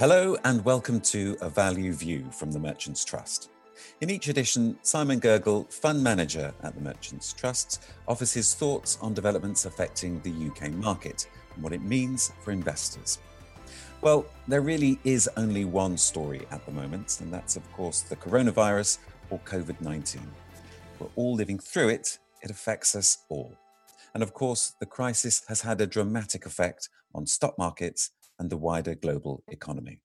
Hello, and welcome to A Value View from the Merchants Trust. In each edition, Simon Gergel, fund manager at the Merchants Trust, offers his thoughts on developments affecting the UK market and what it means for investors. Well, there really is only one story at the moment, and that's, of course, the coronavirus or COVID 19. We're all living through it, it affects us all. And of course, the crisis has had a dramatic effect on stock markets and the wider global economy.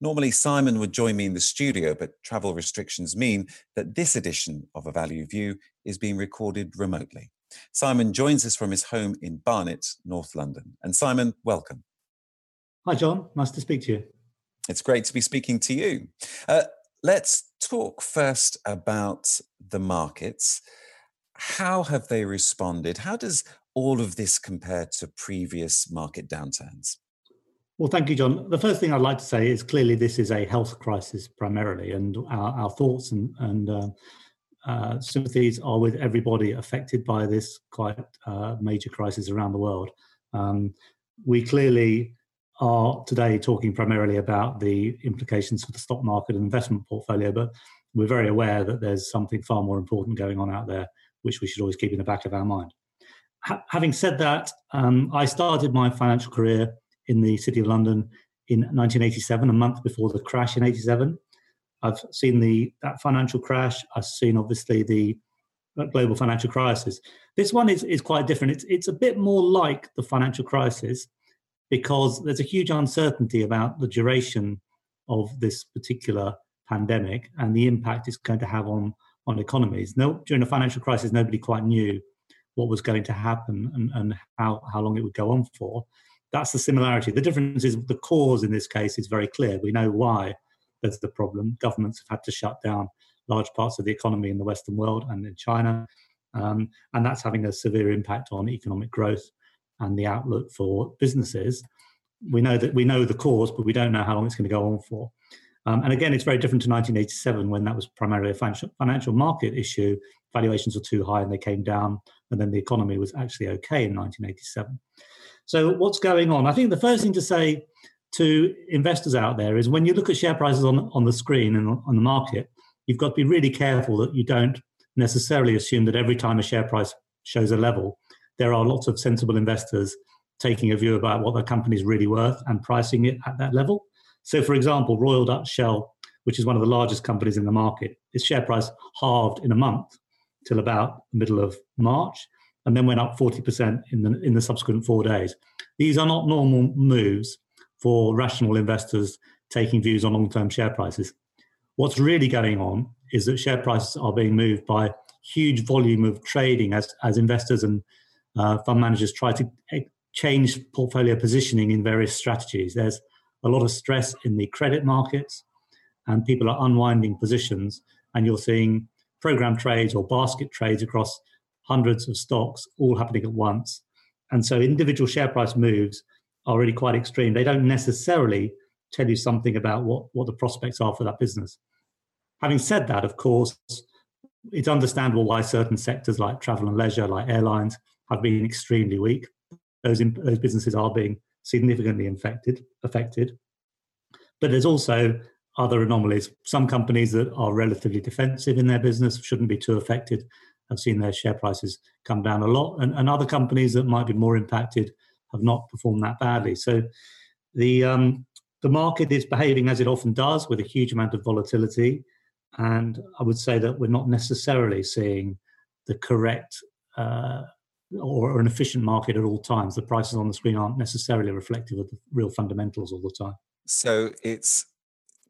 Normally, Simon would join me in the studio, but travel restrictions mean that this edition of A Value View is being recorded remotely. Simon joins us from his home in Barnet, North London. And Simon, welcome. Hi, John. Nice to speak to you. It's great to be speaking to you. Uh, let's talk first about the markets. How have they responded? How does all of this compare to previous market downturns? Well, thank you, John. The first thing I'd like to say is clearly this is a health crisis primarily, and our, our thoughts and, and uh, uh, sympathies are with everybody affected by this quite uh, major crisis around the world. Um, we clearly are today talking primarily about the implications for the stock market and investment portfolio, but we're very aware that there's something far more important going on out there, which we should always keep in the back of our mind. Ha- having said that, um, I started my financial career in the City of London in 1987, a month before the crash in 87. I've seen the that financial crash. I've seen obviously the global financial crisis. This one is, is quite different. It's, it's a bit more like the financial crisis because there's a huge uncertainty about the duration of this particular pandemic and the impact it's going to have on, on economies. No, during the financial crisis, nobody quite knew what was going to happen and, and how, how long it would go on for. That's the similarity. The difference is the cause in this case is very clear. We know why there's the problem. Governments have had to shut down large parts of the economy in the Western world and in China. Um, and that's having a severe impact on economic growth and the outlook for businesses. We know that we know the cause, but we don't know how long it's going to go on for. Um, and again, it's very different to 1987 when that was primarily a financial, financial market issue. Valuations were too high and they came down, and then the economy was actually okay in 1987. So, what's going on? I think the first thing to say to investors out there is when you look at share prices on, on the screen and on the market, you've got to be really careful that you don't necessarily assume that every time a share price shows a level, there are lots of sensible investors taking a view about what the company is really worth and pricing it at that level. So, for example, Royal Dutch Shell, which is one of the largest companies in the market, its share price halved in a month till about the middle of March and then went up 40% in the, in the subsequent four days. These are not normal moves for rational investors taking views on long term share prices. What's really going on is that share prices are being moved by huge volume of trading as, as investors and uh, fund managers try to eh, change portfolio positioning in various strategies. There's a lot of stress in the credit markets, and people are unwinding positions, and you're seeing program trades or basket trades across hundreds of stocks all happening at once. And so individual share price moves are really quite extreme. They don't necessarily tell you something about what, what the prospects are for that business. Having said that, of course, it's understandable why certain sectors like travel and leisure, like airlines, have been extremely weak. Those, in, those businesses are being significantly infected, affected. But there's also other anomalies. Some companies that are relatively defensive in their business shouldn't be too affected have seen their share prices come down a lot, and, and other companies that might be more impacted have not performed that badly. So the um, the market is behaving as it often does, with a huge amount of volatility, and I would say that we're not necessarily seeing the correct uh, or an efficient market at all times. The prices on the screen aren't necessarily reflective of the real fundamentals all the time. So it's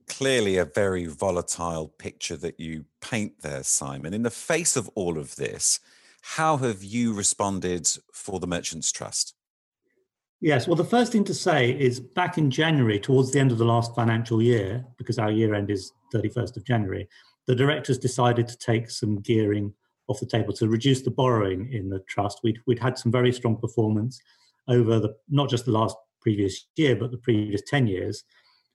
clearly a very volatile picture that you paint there, Simon. In the face of all of this, how have you responded for the Merchants Trust? Yes, well, the first thing to say is back in January, towards the end of the last financial year, because our year end is 31st of January, the directors decided to take some gearing off the table to reduce the borrowing in the trust. We'd, we'd had some very strong performance over the not just the last previous year, but the previous 10 years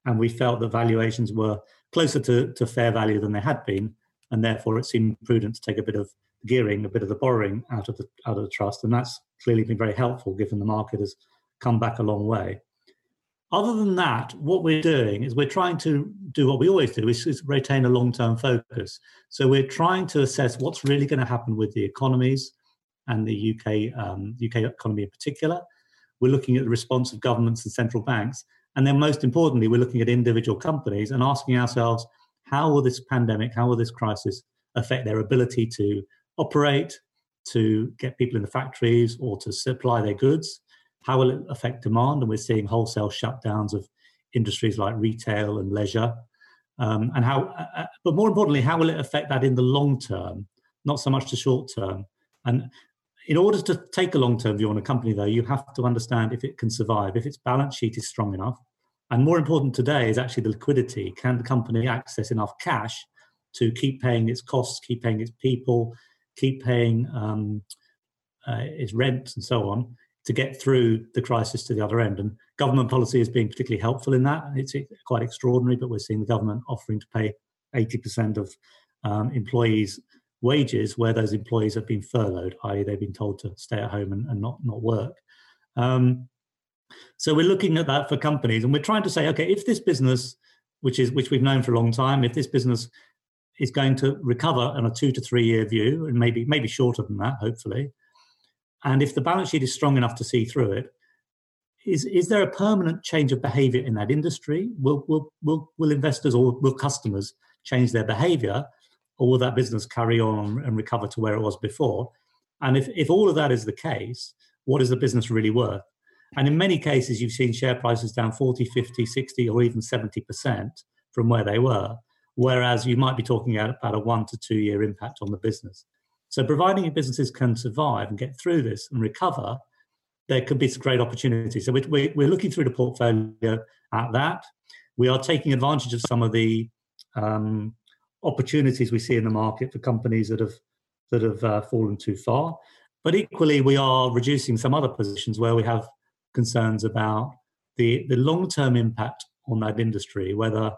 and we felt that valuations were closer to, to fair value than they had been, and therefore it seemed prudent to take a bit of gearing, a bit of the borrowing out of the out of the trust, and that's clearly been very helpful given the market has come back a long way. other than that, what we're doing is we're trying to do what we always do, which is retain a long term focus. So we're trying to assess what's really going to happen with the economies and the UK, um, UK economy in particular. We're looking at the response of governments and central banks. And then, most importantly, we're looking at individual companies and asking ourselves how will this pandemic, how will this crisis affect their ability to operate, to get people in the factories, or to supply their goods? How will it affect demand? And we're seeing wholesale shutdowns of industries like retail and leisure. Um, and how, uh, uh, but more importantly, how will it affect that in the long term, not so much the short term? And in order to take a long term view on a company, though, you have to understand if it can survive, if its balance sheet is strong enough. And more important today is actually the liquidity. Can the company access enough cash to keep paying its costs, keep paying its people, keep paying um, uh, its rent, and so on, to get through the crisis to the other end. And government policy has been particularly helpful in that. It's quite extraordinary, but we're seeing the government offering to pay 80% of um, employees' wages where those employees have been furloughed, i.e., they've been told to stay at home and, and not not work. Um, so we're looking at that for companies, and we're trying to say, okay, if this business, which is which we've known for a long time, if this business is going to recover on a two to three year view, and maybe maybe shorter than that, hopefully, and if the balance sheet is strong enough to see through it, is, is there a permanent change of behavior in that industry? Will, will, will, will investors or will customers change their behavior? Or will that business carry on and recover to where it was before? And if, if all of that is the case, what is the business really worth? And in many cases, you've seen share prices down 40, 50, 60, or even 70% from where they were. Whereas you might be talking about a one to two year impact on the business. So, providing businesses can survive and get through this and recover, there could be some great opportunities. So, we're, we're looking through the portfolio at that. We are taking advantage of some of the um, opportunities we see in the market for companies that have that have uh, fallen too far. But equally, we are reducing some other positions where we have concerns about the, the long term impact on that industry, whether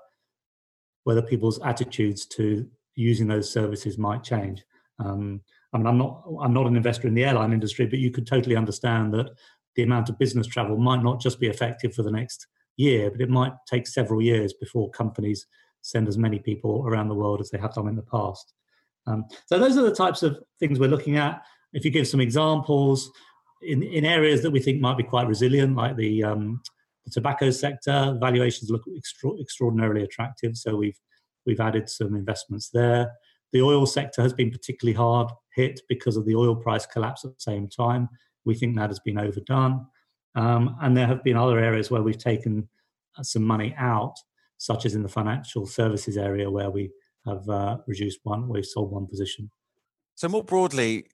whether people's attitudes to using those services might change. Um, I mean, I'm not I'm not an investor in the airline industry, but you could totally understand that the amount of business travel might not just be effective for the next year, but it might take several years before companies send as many people around the world as they have done in the past. Um, so those are the types of things we're looking at. If you give some examples in, in areas that we think might be quite resilient, like the, um, the tobacco sector, valuations look extra- extraordinarily attractive. So we've we've added some investments there. The oil sector has been particularly hard hit because of the oil price collapse at the same time. We think that has been overdone. Um, and there have been other areas where we've taken uh, some money out, such as in the financial services area where we have uh, reduced one, we've sold one position. So, more broadly,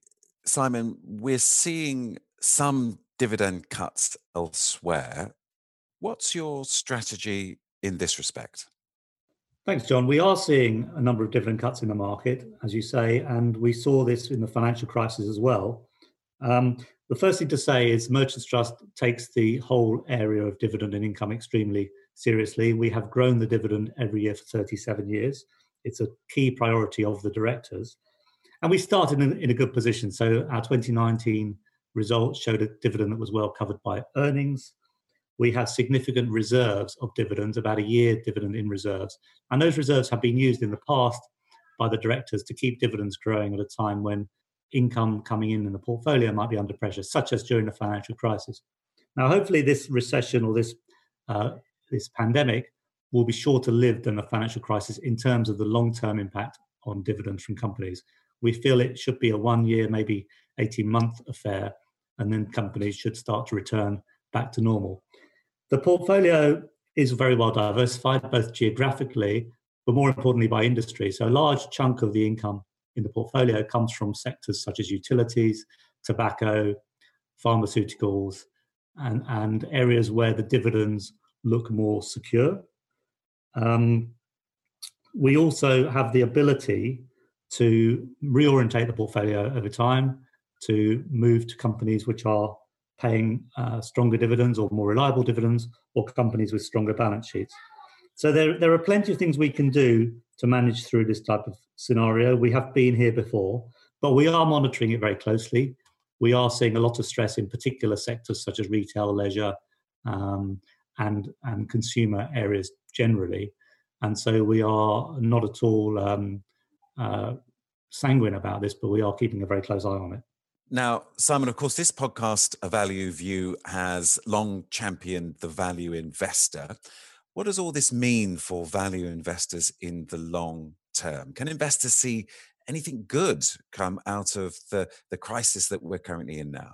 Simon, we're seeing some dividend cuts elsewhere. What's your strategy in this respect? Thanks, John. We are seeing a number of dividend cuts in the market, as you say, and we saw this in the financial crisis as well. Um, the first thing to say is Merchants Trust takes the whole area of dividend and income extremely seriously. We have grown the dividend every year for 37 years. It's a key priority of the directors. And we started in, in a good position. So our 2019 results showed a dividend that was well covered by earnings we have significant reserves of dividends, about a year dividend in reserves. And those reserves have been used in the past by the directors to keep dividends growing at a time when income coming in in the portfolio might be under pressure, such as during the financial crisis. Now, hopefully, this recession or this uh, this pandemic will be shorter lived than the financial crisis in terms of the long term impact on dividends from companies. We feel it should be a one year, maybe 18 month affair, and then companies should start to return back to normal. The portfolio is very well diversified, both geographically, but more importantly by industry. So a large chunk of the income in the portfolio comes from sectors such as utilities, tobacco, pharmaceuticals, and, and areas where the dividends look more secure. Um, we also have the ability to reorientate the portfolio over time to move to companies which are paying uh, stronger dividends or more reliable dividends, or companies with stronger balance sheets. So there, there are plenty of things we can do to manage through this type of scenario. We have been here before, but we are monitoring it very closely. We are seeing a lot of stress in particular sectors such as retail, leisure, um, and and consumer areas generally. And so we are not at all um, uh, sanguine about this, but we are keeping a very close eye on it. Now, Simon, of course, this podcast, A Value View, has long championed the value investor. What does all this mean for value investors in the long term? Can investors see anything good come out of the, the crisis that we're currently in now?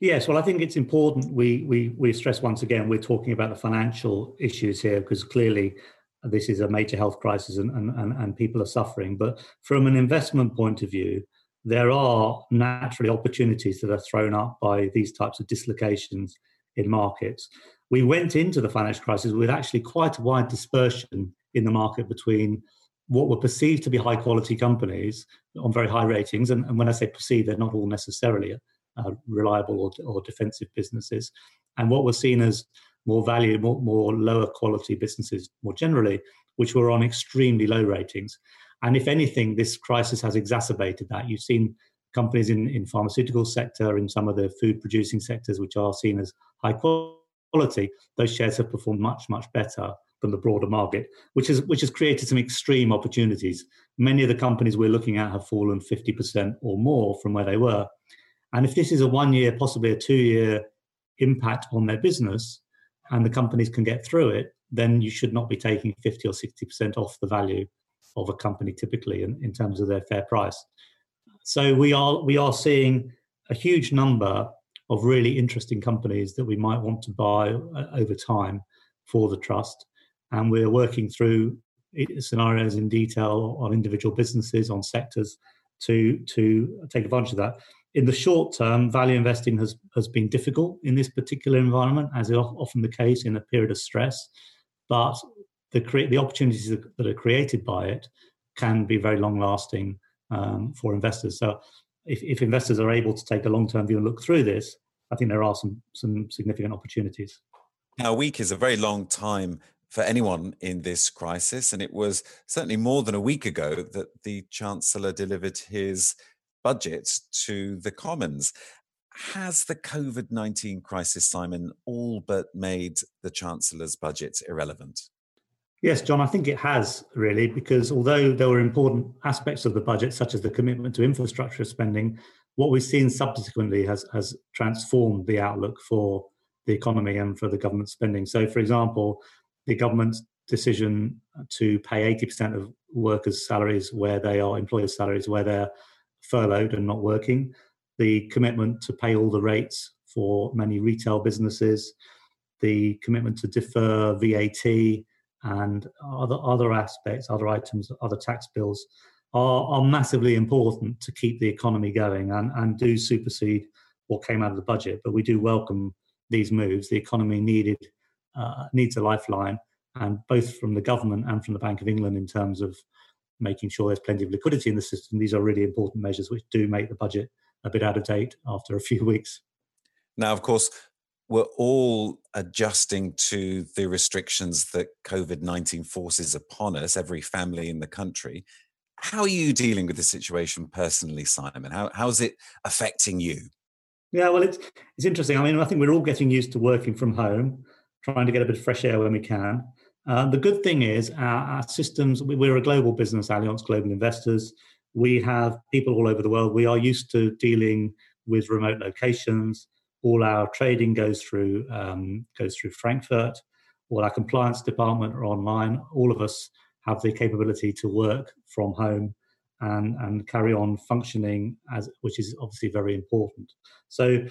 Yes, well, I think it's important we, we, we stress once again we're talking about the financial issues here because clearly this is a major health crisis and, and, and, and people are suffering. But from an investment point of view, there are naturally opportunities that are thrown up by these types of dislocations in markets. We went into the financial crisis with actually quite a wide dispersion in the market between what were perceived to be high quality companies on very high ratings. And, and when I say perceived, they're not all necessarily uh, reliable or, or, defensive businesses. And what were seen as more value, more, more lower quality businesses more generally, which were on extremely low ratings. And if anything, this crisis has exacerbated that. You've seen companies in, in pharmaceutical sector, in some of the food producing sectors, which are seen as high quality, those shares have performed much, much better than the broader market, which has which has created some extreme opportunities. Many of the companies we're looking at have fallen 50% or more from where they were. And if this is a one year, possibly a two year impact on their business, and the companies can get through it, then you should not be taking 50 or 60% off the value of a company typically in, in terms of their fair price. So we are we are seeing a huge number of really interesting companies that we might want to buy uh, over time for the trust, and we're working through scenarios in detail on individual businesses, on sectors, to to take advantage of that. In the short term, value investing has has been difficult in this particular environment, as is often the case in a period of stress. But the cre- the opportunities that are created by it can be very long lasting um, for investors. So if, if investors are able to take a long term view and look through this, I think there are some some significant opportunities. Now, a week is a very long time for anyone in this crisis, and it was certainly more than a week ago that the Chancellor delivered his budget to the Commons. Has the COVID 19 crisis, Simon, all but made the Chancellor's budget irrelevant? Yes, John, I think it has really, because although there were important aspects of the budget, such as the commitment to infrastructure spending, what we've seen subsequently has, has transformed the outlook for the economy and for the government spending. So, for example, the government's decision to pay 80% of workers' salaries where they are employers' salaries where they're furloughed and not working, the commitment to pay all the rates for many retail businesses, the commitment to defer VAT and other other aspects, other items, other tax bills are, are massively important to keep the economy going and, and do supersede what came out of the budget. But we do welcome these moves. The economy needed uh, needs a lifeline, and both from the government and from the Bank of England in terms of making sure there's plenty of liquidity in the system. These are really important measures which do make the budget a bit out of date after a few weeks. Now, of course, we're all adjusting to the restrictions that COVID 19 forces upon us, every family in the country. How are you dealing with the situation personally, Simon? How, how's it affecting you? Yeah, well, it's, it's interesting. I mean, I think we're all getting used to working from home, trying to get a bit of fresh air when we can. Uh, the good thing is our, our systems, we're a global business, Allianz Global Investors. We have people all over the world. We are used to dealing with remote locations all our trading goes through um, goes through Frankfurt. All our compliance department are online. All of us have the capability to work from home and and carry on functioning as which is obviously very important. So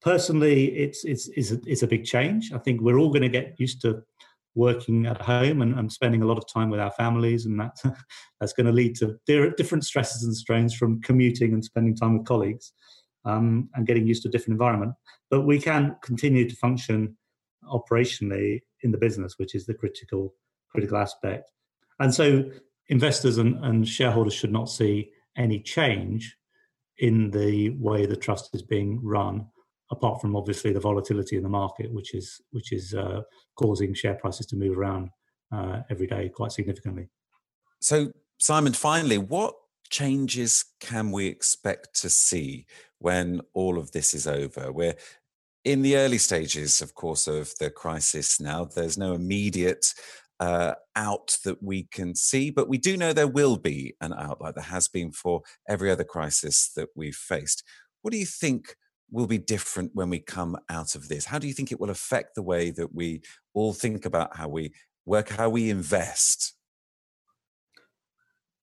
personally, it's it's it's a, it's a big change. I think we're all going to get used to working at home and, and, spending a lot of time with our families, and that that's going to lead to different stresses and strains from commuting and spending time with colleagues um, and getting used to a different environment. But we can continue to function operationally in the business, which is the critical critical aspect. And so investors and, and shareholders should not see any change in the way the trust is being run, apart from obviously the volatility in the market, which is which is uh, causing share prices to move around uh, every day quite significantly. So, Simon, finally, what changes can we expect to see when all of this is over? We're in the early stages, of course, of the crisis now. There's no immediate uh, out that we can see, but we do know there will be an out, like there has been for every other crisis that we've faced. What do you think will be different when we come out of this? How do you think it will affect the way that we all think about how we work, how we invest?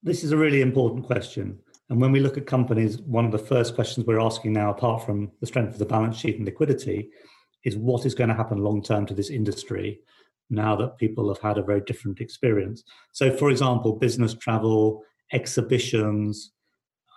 This is a really important question. And when we look at companies, one of the first questions we're asking now, apart from the strength of the balance sheet and liquidity, is what is going to happen long term to this industry now that people have had a very different experience. So, for example, business travel, exhibitions,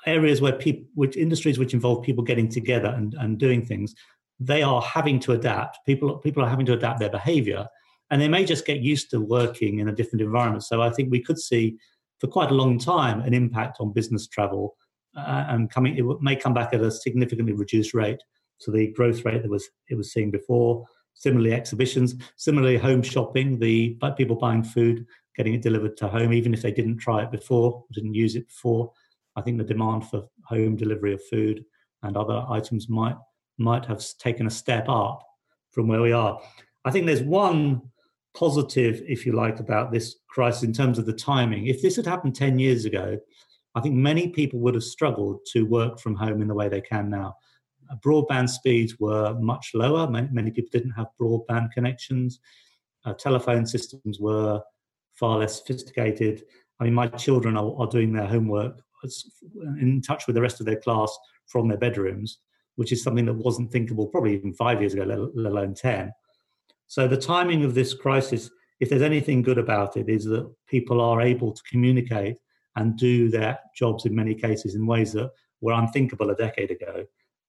areas where people, which industries which involve people getting together and, and doing things, they are having to adapt. People, people are having to adapt their behavior and they may just get used to working in a different environment. So I think we could see for quite a long time an impact on business travel uh, and coming, it may come back at a significantly reduced rate to the growth rate that was it was seeing before. Similarly, exhibitions, similarly, home shopping, the people buying food, getting it delivered to home, even if they didn't try it before, didn't use it before. I think the demand for home delivery of food and other items might might have taken a step up from where we are. I think there's one positive, if you like, about this crisis in terms of the timing. If this had happened 10 years ago, I think many people would have struggled to work from home in the way they can now broadband speeds were much lower. Many, people didn't have broadband connections. Uh, telephone systems were far less sophisticated. I mean, my children are, are, doing their homework in touch with the rest of their class from their bedrooms, which is something that wasn't thinkable probably even five years ago, let alone 10. So the timing of this crisis, if there's anything good about it, is that people are able to communicate and do their jobs in many cases in ways that were unthinkable a decade ago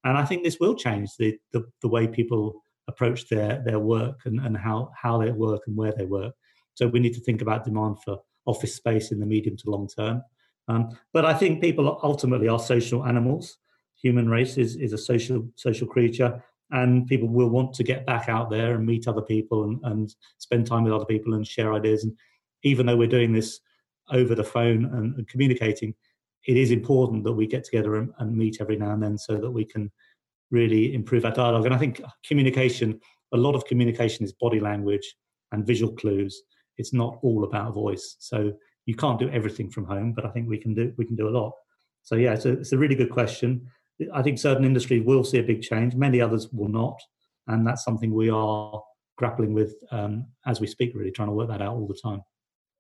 and I think this will change the, the, the way people approach their, their work and, and how, how they work and where they work. So we need to think about demand for office space in the medium to long term. Um, but I think people ultimately are social animals. Human race is, is a social social creature, and people will want to get back out there and meet other people and, and spend time with other people and share ideas. And even though we're doing this over the phone and, and communicating, it is important that we get together and, and, meet every now and then so that we can really improve our dialogue. And I think communication, a lot of communication is body language and visual clues. It's not all about voice. So you can't do everything from home, but I think we can do we can do a lot. So yeah, it's a, it's a really good question. I think certain industries will see a big change, many others will not, and that's something we are grappling with um, as we speak. Really, trying to work that out all the time.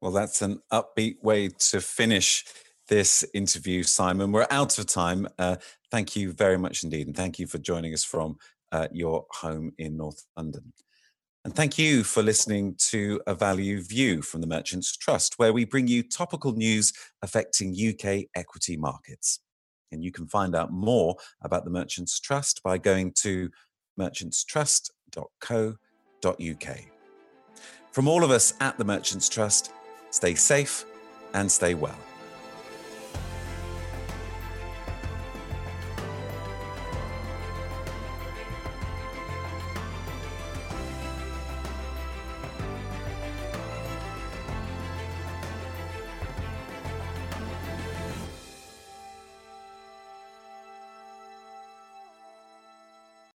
Well, that's an upbeat way to finish this interview, Simon. We're out of time. Uh, thank you very much indeed. And thank you for joining us from uh, your home in North London. And thank you for listening to A Value View from the Merchants Trust, where we bring you topical news affecting UK equity markets. And you can find out more about the Merchants Trust by going to merchantstrust.co.uk. From all of us at the Merchants Trust, stay safe and stay well.